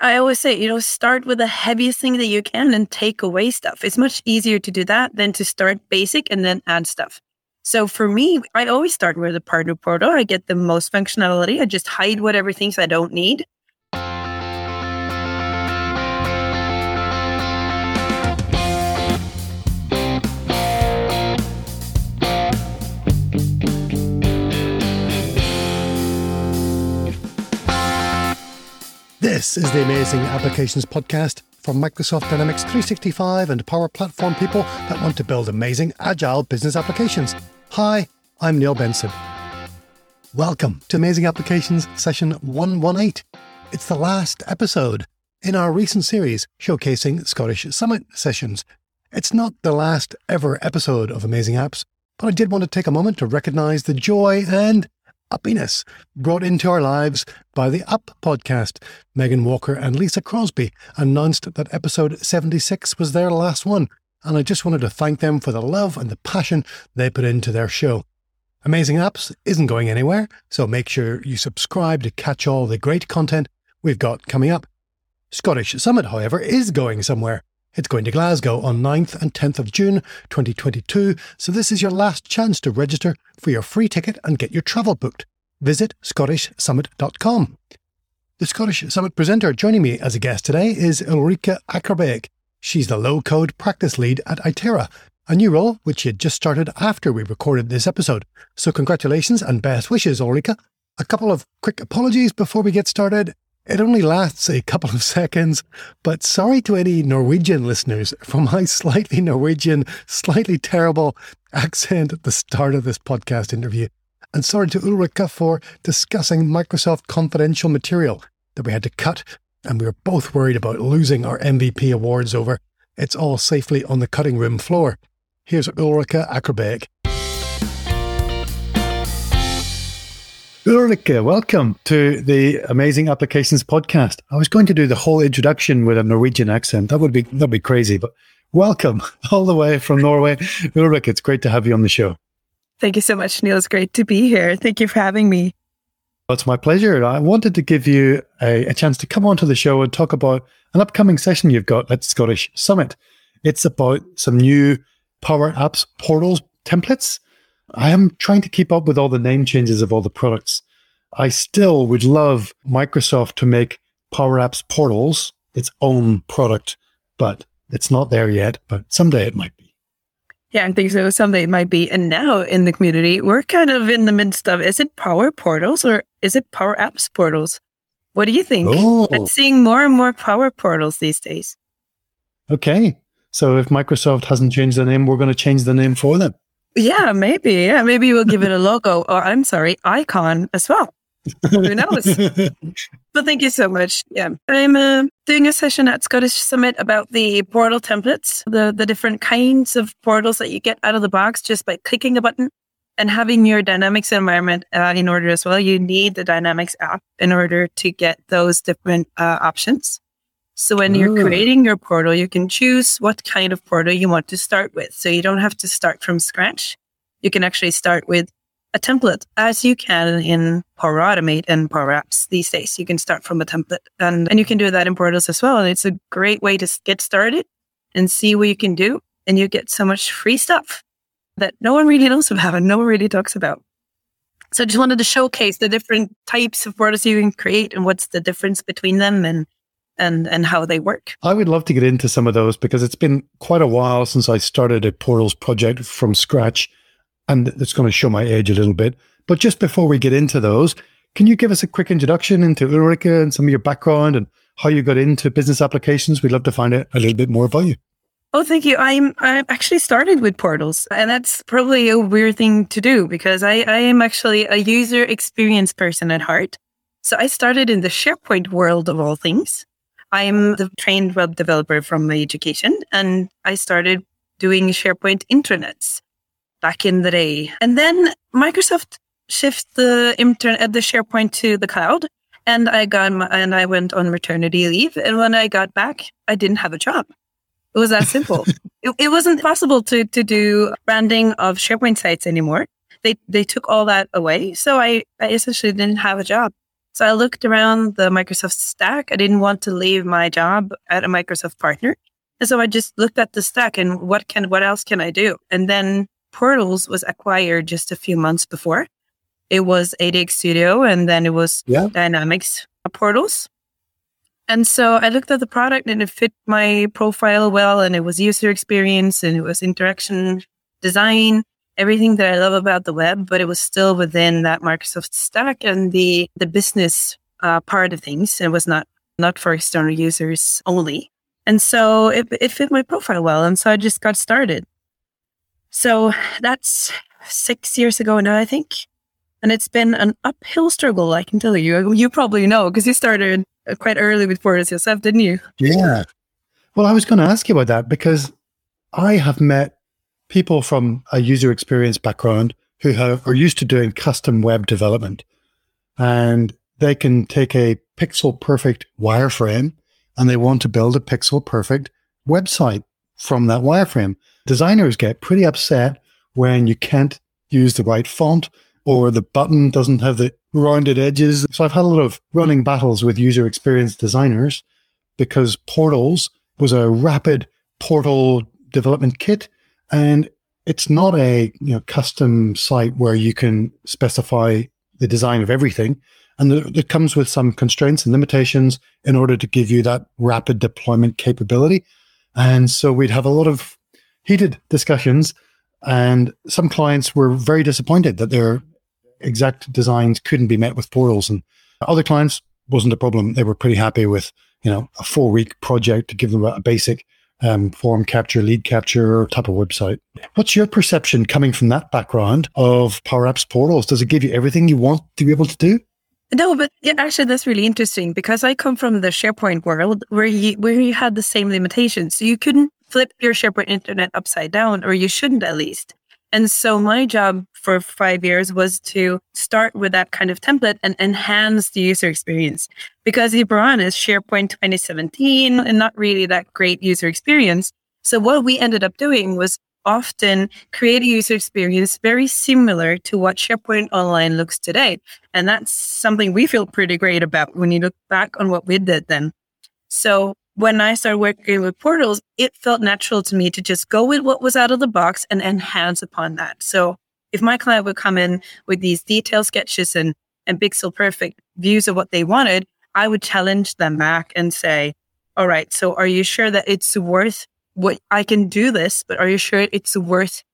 I always say, you know, start with the heaviest thing that you can and take away stuff. It's much easier to do that than to start basic and then add stuff. So for me, I always start with a partner portal. I get the most functionality. I just hide whatever things I don't need. This is the Amazing Applications Podcast from Microsoft Dynamics 365 and Power Platform people that want to build amazing, agile business applications. Hi, I'm Neil Benson. Welcome to Amazing Applications Session 118. It's the last episode in our recent series showcasing Scottish Summit sessions. It's not the last ever episode of Amazing Apps, but I did want to take a moment to recognize the joy and uppiness brought into our lives by the Up podcast. Megan Walker and Lisa Crosbie announced that episode 76 was their last one, and I just wanted to thank them for the love and the passion they put into their show. Amazing Apps isn't going anywhere, so make sure you subscribe to catch all the great content we've got coming up. Scottish Summit, however, is going somewhere. It's going to Glasgow on 9th and 10th of June 2022, so this is your last chance to register for your free ticket and get your travel booked. Visit scottishsummit.com. The Scottish Summit presenter joining me as a guest today is Ulrikke Akerbæk. She's the low code practice lead at Itera, a new role which she had just started after we recorded this episode. So, congratulations and best wishes, Ulrikke. A couple of quick apologies before we get started. It only lasts a couple of seconds, but sorry to any Norwegian listeners for my slightly Norwegian, slightly terrible accent at the start of this podcast interview. And sorry to Ulrikke for discussing Microsoft confidential material that we had to cut and we were both worried about losing our MVP awards over. It's all safely on the cutting room floor. Here's Ulrikke Akerbæk. Ulrikke, welcome to the Amazing Applications podcast. I was going to do the whole introduction with a Norwegian accent. That would be that'd be crazy, but welcome all the way from Norway. Ulrikke, it's great to have you on the show. Thank you so much, Neil. It's great to be here. Thank you for having me. Well, it's my pleasure. I wanted to give you a, a chance to come onto the show and talk about an upcoming session you've got at Scottish Summit. It's about some new Power Apps portals templates I am trying to keep up with all the name changes of all the products. I still would love Microsoft to make Power Apps Portals its own product, but it's not there yet. But someday it might be. Yeah, I think so. Someday it might be. And now in the community, we're kind of in the midst of is it Power Portals or is it Power Apps Portals? What do you think? Oh. I'm seeing more and more Power Portals these days. Okay. So if Microsoft hasn't changed the name, we're going to change the name for them. Yeah, maybe. Yeah, maybe we'll give it a logo or I'm sorry, icon as well. Who knows? but thank you so much. Yeah, I'm uh, doing a session at Scottish Summit about the portal templates, the the different kinds of portals that you get out of the box just by clicking a button and having your Dynamics environment uh, in order as well. You need the Dynamics app in order to get those different uh, options. So when you're creating your portal, you can choose what kind of portal you want to start with. So you don't have to start from scratch. You can actually start with a template as you can in Power Automate and Power Apps these days. You can start from a template and, and you can do that in portals as well. And it's a great way to get started and see what you can do. And you get so much free stuff that no one really knows about and no one really talks about. So I just wanted to showcase the different types of portals you can create and what's the difference between them and and and how they work. I would love to get into some of those because it's been quite a while since I started a portals project from scratch, and it's going to show my age a little bit. But just before we get into those, can you give us a quick introduction into Ulrikke and some of your background and how you got into business applications? We'd love to find out a little bit more about you. Oh, thank you. I'm I actually started with portals, and that's probably a weird thing to do because I, I am actually a user experience person at heart. So I started in the SharePoint world of all things. I'm the trained web developer from my education, and I started doing SharePoint intranets back in the day. And then Microsoft shifted the internet, uh, the SharePoint to the cloud, and I got my, and I went on maternity leave. And when I got back, I didn't have a job. It was that simple. it, it wasn't possible to to do branding of SharePoint sites anymore. They they took all that away, so I, I essentially didn't have a job. So I looked around the Microsoft stack. I didn't want to leave my job at a Microsoft partner. And so I just looked at the stack and what can, what else can I do? And then Portals was acquired just a few months before. It was ADX Studio and then it was yeah. Dynamics Portals. And so I looked at the product and it fit my profile well and it was user experience and it was interaction design, everything that I love about the web, but it was still within that Microsoft stack and the, the business uh, part of things. It was not, not for external users only. And so it, it fit my profile well. And so I just got started. So that's six years ago now, I think. And it's been an uphill struggle, I can tell you. Uh, you probably know because you started uh, quite early with Portals yourself, didn't you? Yeah. Well, I was going to ask you about that because I have met people from a user experience background who have, are used to doing custom web development and they can take a pixel perfect wireframe and they want to build a pixel perfect website from that wireframe. Designers get pretty upset when you can't use the right font or the button doesn't have the rounded edges. So I've had a lot of running battles with user experience designers because Portals was a rapid portal development kit and it's not a you know custom site where you can specify the design of everything and it comes with some constraints and limitations in order to give you that rapid deployment capability and so we'd have a lot of heated discussions and some clients were very disappointed that their exact designs couldn't be met with portals. And other clients wasn't a problem. They were pretty happy with, you know, a four week project to give them a basic um, form capture, lead capture type of website. What's your perception coming from that background of Power Apps portals? Does it give you everything you want to be able to do? No, but yeah, actually, that's really interesting because I come from the SharePoint world where you where you had the same limitations. So you couldn't flip your SharePoint internet upside down, or you shouldn't at least. And so my job for five years was to start with that kind of template and enhance the user experience. Because if we're honest, SharePoint 2017 and not really that great user experience. So what we ended up doing was often create a user experience very similar to what SharePoint Online looks today. And that's something we feel pretty great about when you look back on what we did then. So when I started working with portals, it felt natural to me to just go with what was out of the box and enhance upon that. So if my client would come in with these detailed sketches and, and pixel perfect views of what they wanted, I would challenge them back and say, all right, so are you sure that it's worth what I can do this, but are you sure it's worth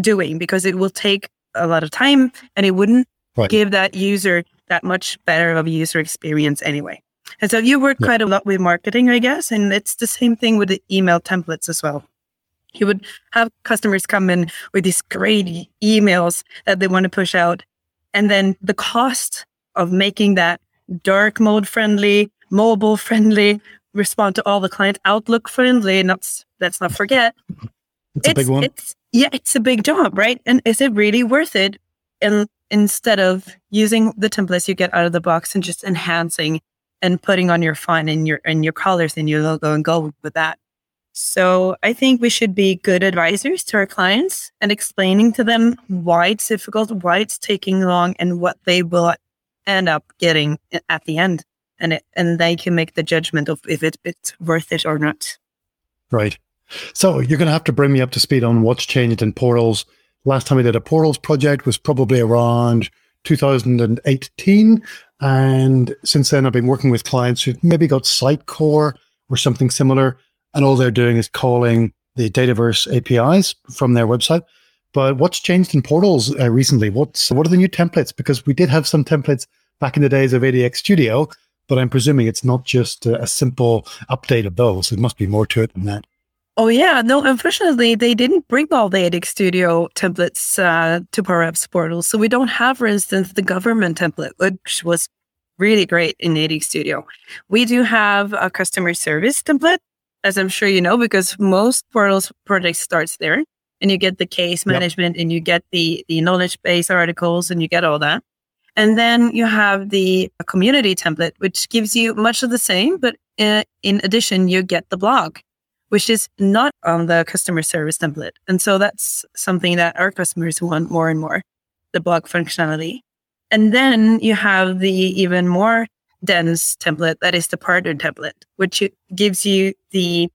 doing? Because it will take a lot of time and it wouldn't right. give that user that much better of a user experience anyway. And so you work yeah. quite a lot with marketing, I guess. And it's the same thing with the email templates as well. You would have customers come in with these great emails that they want to push out. And then the cost of making that dark mode friendly, mobile friendly, respond to all the client outlook friendly, not, let's not forget. it's, it's a big one. It's, yeah, it's a big job, right? And is it really worth it? And instead of using the templates you get out of the box and just enhancing and putting on your font and your and your colors and your logo and go with that. So I think we should be good advisors to our clients and explaining to them why it's difficult, why it's taking long, and what they will end up getting at the end. And it, and they can make the judgment of if it, it's worth it or not. Right. So you're going to have to bring me up to speed on what's changed in portals. Last time I did a portals project was probably around 2018. And since then, I've been working with clients who've maybe got Sitecore or something similar, and all they're doing is calling the Dataverse APIs from their website. But what's changed in portals uh, recently? What's what are the new templates? Because we did have some templates back in the days of ADX Studio, but I'm presuming it's not just a, a simple update of those. There must be more to it than that. Oh yeah, no. Unfortunately, they didn't bring all the ADX Studio templates uh, to Power Apps portal, so we don't have, for instance, the government template, which was really great in ADX Studio. We do have a customer service template, as I'm sure you know, because most portals projects starts there, and you get the case management, yep. and you get the the knowledge base articles, and you get all that. And then you have the community template, which gives you much of the same, but uh, in addition, you get the blog which is not on the customer service template. And so that's something that our customers want more and more, the blog functionality. And then you have the even more dense template that is the partner template, which gives you the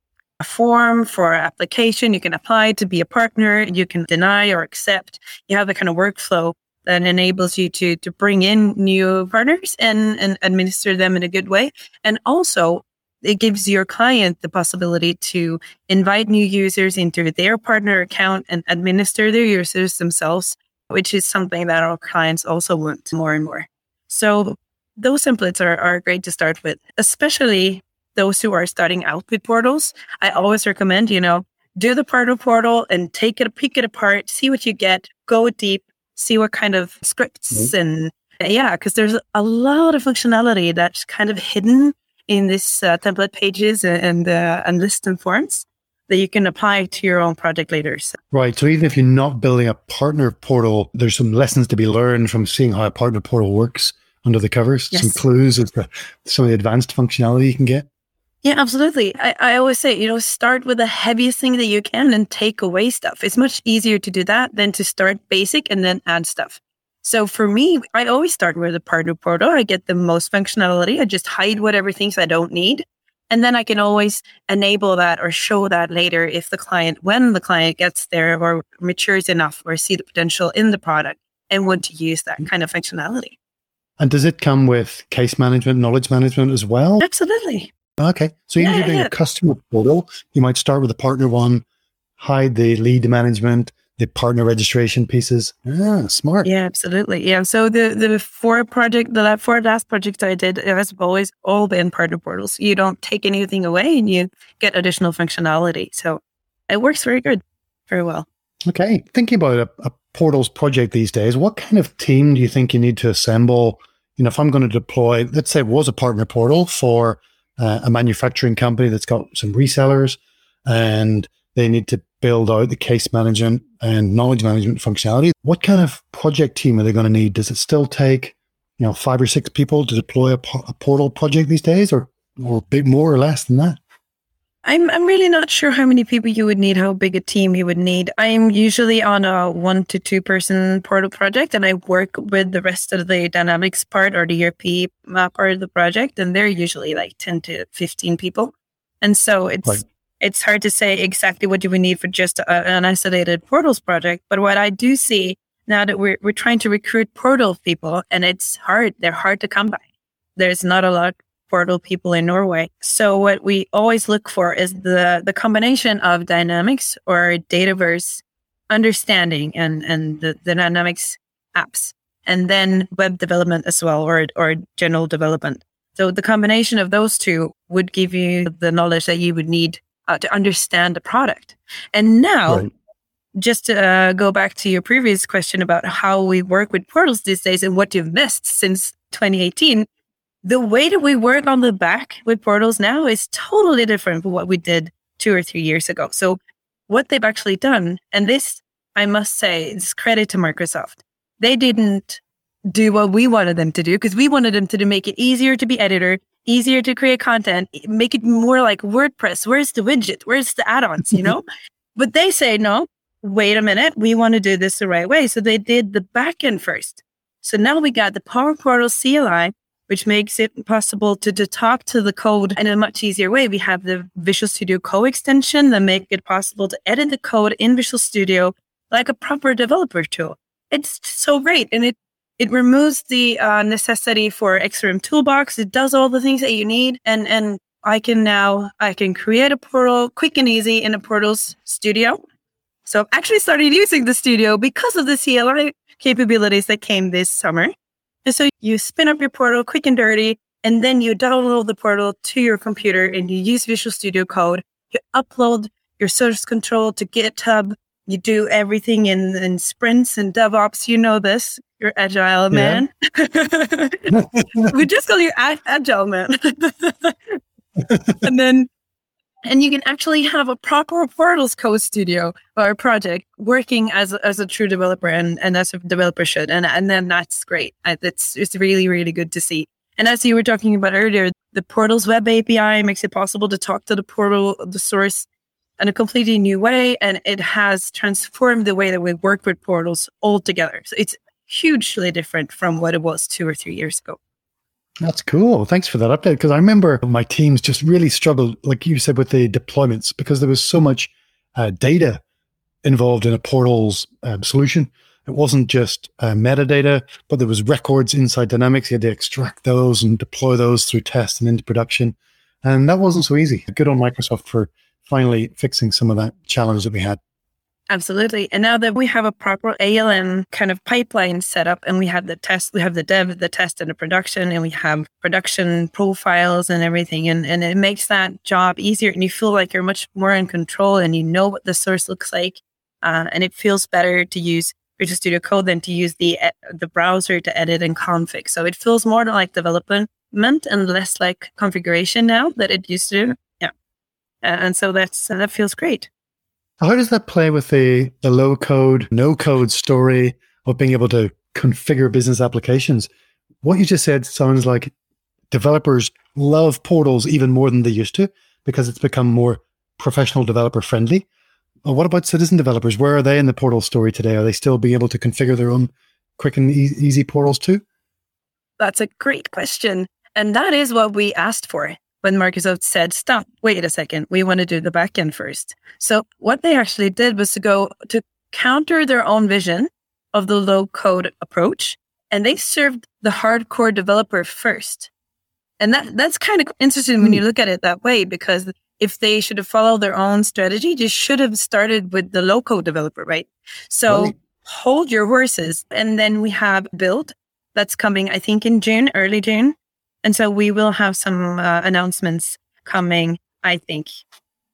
form for application. You can apply to be a partner. You can deny or accept. You have the kind of workflow that enables you to, to bring in new partners and, and administer them in a good way. And also it gives your client the possibility to invite new users into their partner account and administer their users themselves, which is something that our clients also want more and more. So those templates are, are great to start with, especially those who are starting out with portals. I always recommend, you know, do the partner portal and take it, pick it apart, see what you get, go deep, see what kind of scripts mm-hmm. and yeah, because there's a lot of functionality that's kind of hidden in this uh, template pages and uh, and list and forms that you can apply to your own project later. So. Right. So even if you're not building a partner portal, there's some lessons to be learned from seeing how a partner portal works under the covers. Yes. Some clues as to some of the advanced functionality you can get. Yeah, absolutely. I, I always say, you know, start with the heaviest thing that you can and take away stuff. It's much easier to do that than to start basic and then add stuff. So for me, I always start with a partner portal. I get the most functionality. I just hide whatever things I don't need. And then I can always enable that or show that later if the client, when the client gets there or matures enough or see the potential in the product and want to use that mm-hmm. kind of functionality. And does it come with case management, knowledge management as well? Absolutely. Okay. So yeah, if you're doing yeah. a customer portal. You might start with a partner one, hide the lead management, the partner registration pieces. Ah, smart. Yeah, absolutely. Yeah. So the the four project, the four last projects I did, it has always all been partner portals. You don't take anything away, and you get additional functionality. So it works very good, very well. Okay. Thinking about a, a portals project these days, what kind of team do you think you need to assemble? You know, if I'm going to deploy, let's say it was a partner portal for uh, a manufacturing company that's got some resellers and they need to build out the case management and knowledge management functionality. What kind of project team are they going to need? Does it still take, you know, five or six people to deploy a, a portal project these days, or or bit more or less than that? I'm I'm really not sure how many people you would need, how big a team you would need. I'm usually on a one to two person portal project, and I work with the rest of the dynamics part or the ERP uh, part of the project, and they're usually like ten to fifteen people. And so it's right it's hard to say exactly what do we need for just a, an isolated portals project. But what I do see now that we're, we're trying to recruit portal people and it's hard, they're hard to come by. There's not a lot portal people in Norway. So what we always look for is the, the combination of dynamics or Dataverse understanding and, and the, the dynamics apps and then web development as well or, or general development. So the combination of those two would give you the knowledge that you would need uh, to understand the product. And now, right. just to uh, go back to your previous question about how we work with portals these days and what you've missed since 2018, the way that we work on the back with portals now is totally different from what we did two or three years ago. So, what they've actually done, and this I must say is credit to Microsoft. They didn't do what we wanted them to do because we wanted them to make it easier to be editor, easier to create content, make it more like WordPress. Where's the widget? Where's the add-ons, you know? but they say, no, wait a minute. We want to do this the right way. So they did the backend first. So now we got the Power Portal CLI, which makes it possible to, to talk to the code in a much easier way. We have the Visual Studio Code extension that make it possible to edit the code in Visual Studio like a proper developer tool. It's so great. And it it removes the uh, necessity for XRM Toolbox. It does all the things that you need. And, and I can now, I can create a portal quick and easy in a Portals studio. So I've actually started using the studio because of the CLI capabilities that came this summer. And so you spin up your portal quick and dirty, and then you download the portal to your computer and you use Visual Studio Code. You upload your source control to GitHub. You do everything in, in sprints and DevOps. You know this. You're agile man. Yeah. we just call you agile man. and then, and you can actually have a proper Portals code studio or project working as as a true developer and, and as a developer should. And, and then that's great. It's, it's really, really good to see. And as you were talking about earlier, the Portals web API makes it possible to talk to the portal, the source in a completely new way. And it has transformed the way that we work with portals altogether. So it's hugely different from what it was two or three years ago. That's cool. Thanks for that update. Because I remember my teams just really struggled, like you said, with the deployments because there was so much uh, data involved in a portals um, solution. It wasn't just uh, metadata, but there was records inside Dynamics. You had to extract those and deploy those through test and into production. And that wasn't so easy. Good on Microsoft for finally fixing some of that challenge that we had. Absolutely. And now that we have a proper ALM kind of pipeline set up and we have the test, we have the dev, the test and the production, and we have production profiles and everything. And, and it makes that job easier and you feel like you're much more in control and you know what the source looks like. Uh, and it feels better to use Visual Studio Code than to use the, the browser to edit and config. So it feels more like development and less like configuration now that it used to. Yeah. And so that's, that feels great. How does that play with the, the low code, no code story of being able to configure business applications? What you just said sounds like developers love portals even more than they used to because it's become more professional developer friendly. What about citizen developers? Where are they in the portal story today? Are they still being able to configure their own quick and easy portals too? That's a great question. And that is what we asked for when Microsoft said, stop, wait a second, we want to do the backend first. So what they actually did was to go to counter their own vision of the low code approach. And they served the hardcore developer first. And that, that's kind of interesting mm. when you hmm. look at it that way, because if they should have followed their own strategy, they should have started with the low code developer, right? So right. hold your horses. And then we have build that's coming, I think in June, early June. And so we will have some uh, announcements coming, I think.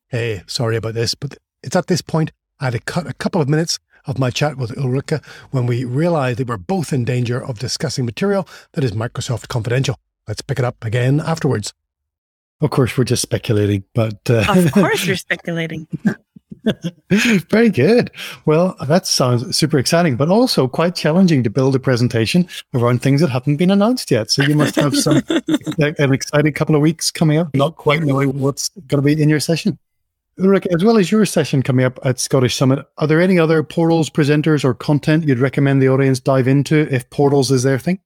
Hey, sorry about this, but it's at this point I had to cut a couple of minutes of my chat with Ulrikke when we realized that we're both in danger of discussing material that is Microsoft confidential. Let's pick it up again afterwards. Of course, we're just speculating, but uh, of course, you're speculating. Very good. Well, that sounds super exciting, but also quite challenging to build a presentation around things that haven't been announced yet. So you must have some an exciting couple of weeks coming up, not quite knowing what's going to be in your session. Ulrikke, as well as your session coming up at Scottish Summit, are there any other portals presenters or content you'd recommend the audience dive into if portals is their thing?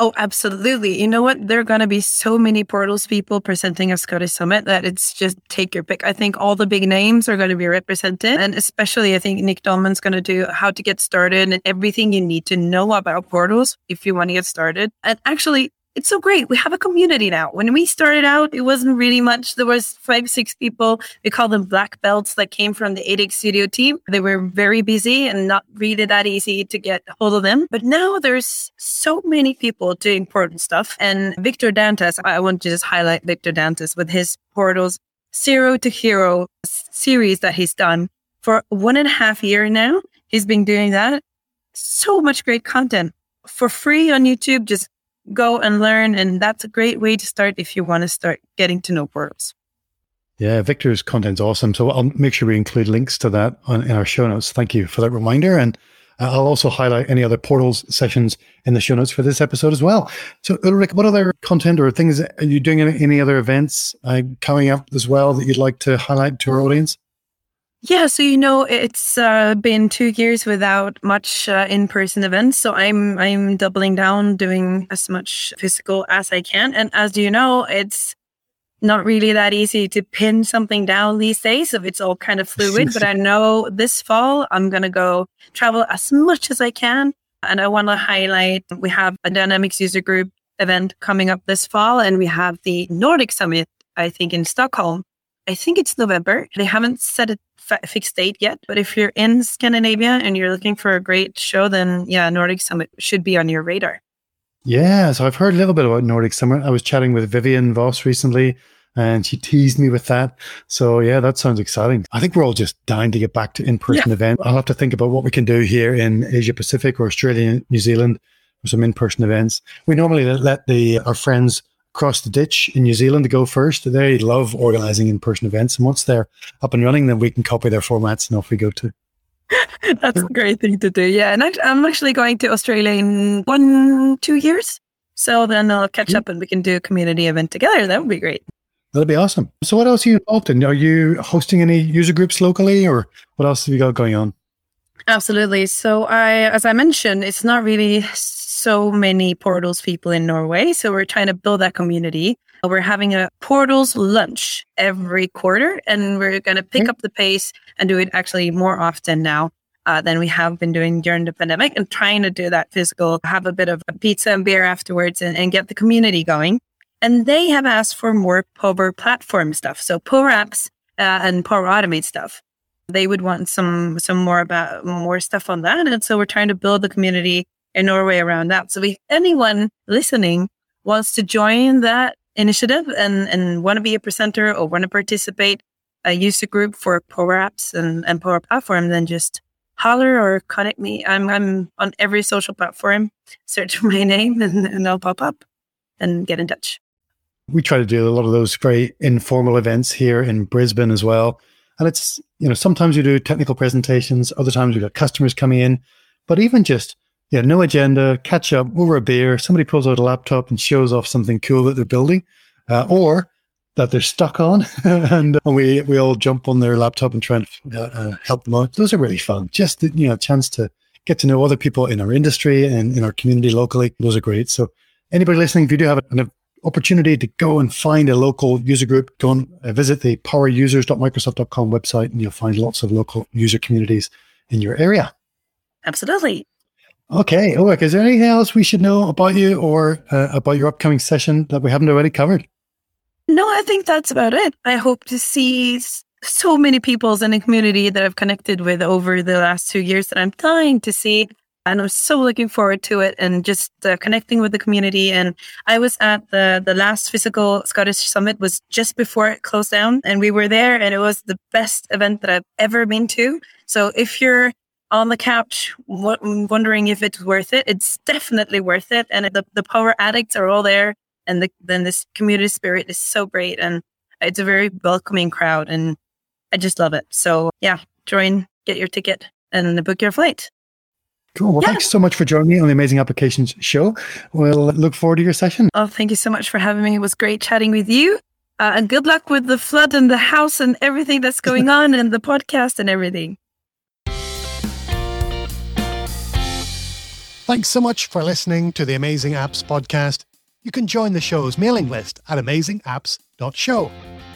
Oh, absolutely. You know what? There are going to be so many portals people presenting at Scottish Summit that it's just take your pick. I think all the big names are going to be represented. And especially, I think Nick Doelman's going to do how to get started and everything you need to know about portals if you want to get started. And actually, it's so great. We have a community now. When we started out, it wasn't really much. There was five, six people. We call them black belts that came from the ADX Studio team. They were very busy and not really that easy to get hold of them. But now there's so many people doing important stuff. And Victor Dantas, I want to just highlight Victor Dantas with his portals zero to hero series that he's done for one and a half year now. He's been doing that. So much great content for free on YouTube. Just go and learn. And that's a great way to start if you want to start getting to know portals. Yeah, Victor's content's awesome. So I'll make sure we include links to that on, in our show notes. Thank you for that reminder. And I'll also highlight any other portals sessions in the show notes for this episode as well. So Ulrikke, what other content or things are you doing any other events uh, coming up as well that you'd like to highlight to our audience? Yeah, so you know, it's uh, been two years without much uh, in-person events, so I'm I'm doubling down, doing as much physical as I can. And as you know, it's not really that easy to pin something down these days. So it's all kind of fluid. but I know this fall I'm gonna go travel as much as I can, and I want to highlight we have a Dynamics user group event coming up this fall, and we have the Nordic Summit, I think, in Stockholm. I think it's November. They haven't set it fixed date yet. But if you're in Scandinavia and you're looking for a great show, then yeah, Nordic Summit should be on your radar. Yeah, so I've heard a little bit about Nordic Summit. I was chatting with Vivian Voss recently and she teased me with that. So yeah, that sounds exciting. I think we're all just dying to get back to in-person yeah. events. I'll have to think about what we can do here in Asia Pacific or Australia, New Zealand, for some in-person events. We normally let the our friends across the ditch in New Zealand to go first. They love organizing in person events. And once they're up and running, then we can copy their formats and off we go to. That's a great thing to do. Yeah. And I, am actually going to Australia in one, two years. So then I'll catch mm. up and we can do a community event together. That would be great. That'd be awesome. So what else are you involved in? Are you hosting any user groups locally or what else have you got going on? Absolutely. So I, as I mentioned, it's not really so many portals people in Norway. So we're trying to build that community. We're having a portals lunch every quarter and we're going to pick mm-hmm. up the pace and do it actually more often now. Uh, than we have been doing during the pandemic and trying to do that physical, have a bit of a pizza and beer afterwards and, and get the community going. And they have asked for more Power Platform stuff. So Power Apps uh, and Power Automate stuff. They would want some some more about more stuff on that. And so we're trying to build the community in Norway around that. So if anyone listening wants to join that initiative and, and want to be a presenter or want to participate, uh, a user group for Power Apps and, and Power Platform, then just holler or connect me. I'm, I'm on every social platform. Search my name and, and I'll pop up and get in touch. We try to do a lot of those very informal events here in Brisbane as well. And it's, you know, sometimes you do technical presentations, other times we've got customers coming in, but even just yeah, no agenda, catch up over a beer. Somebody pulls out a laptop and shows off something cool that they're building, uh, or that they're stuck on, and we we all jump on their laptop and try and uh, uh, help them out. Those are really fun. Just you know, a chance to get to know other people in our industry and in our community locally. Those are great. So, anybody listening, if you do have an opportunity to go and find a local user group, go and uh, visit the powerusers.microsoft.com website, and you'll find lots of local user communities in your area. Absolutely. Okay, Ulrik, is there anything else we should know about you or uh, about your upcoming session that we haven't already covered? No, I think that's about it. I hope to see so many people in the community that I've connected with over the last two years that I'm dying to see. And I'm so looking forward to it and just uh, connecting with the community. And I was at the, the last physical Scottish summit was just before it closed down and we were there and it was the best event that I've ever been to. So if you're on the couch w- wondering if it's worth it. It's definitely worth it. And the, the power addicts are all there. And the, then this community spirit is so great. And it's a very welcoming crowd. And I just love it. So yeah, join, get your ticket and book your flight. Cool. Well, yeah. thanks so much for joining me on the Amazing Applications show. We'll look forward to your session. Oh, thank you so much for having me. It was great chatting with you. Uh, and good luck with the flood and the house and everything that's going on and the podcast and everything. Thanks so much for listening to the Amazing Apps podcast. You can join the show's mailing list at amazingapps.show.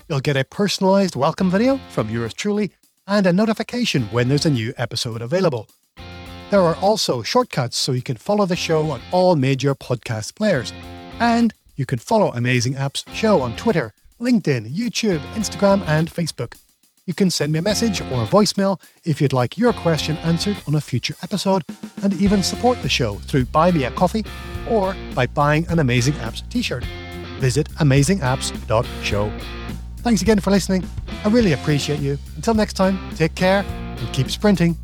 You'll get a personalized welcome video from yours truly and a notification when there's a new episode available. There are also shortcuts so you can follow the show on all major podcast players. And you can follow Amazing Apps Show on Twitter, LinkedIn, YouTube, Instagram, and Facebook. You can send me a message or a voicemail if you'd like your question answered on a future episode, and even support the show through Buy Me a Coffee or by buying an Amazing Apps t shirt. Visit amazingapps.show. Thanks again for listening. I really appreciate you. Until next time, take care and keep sprinting.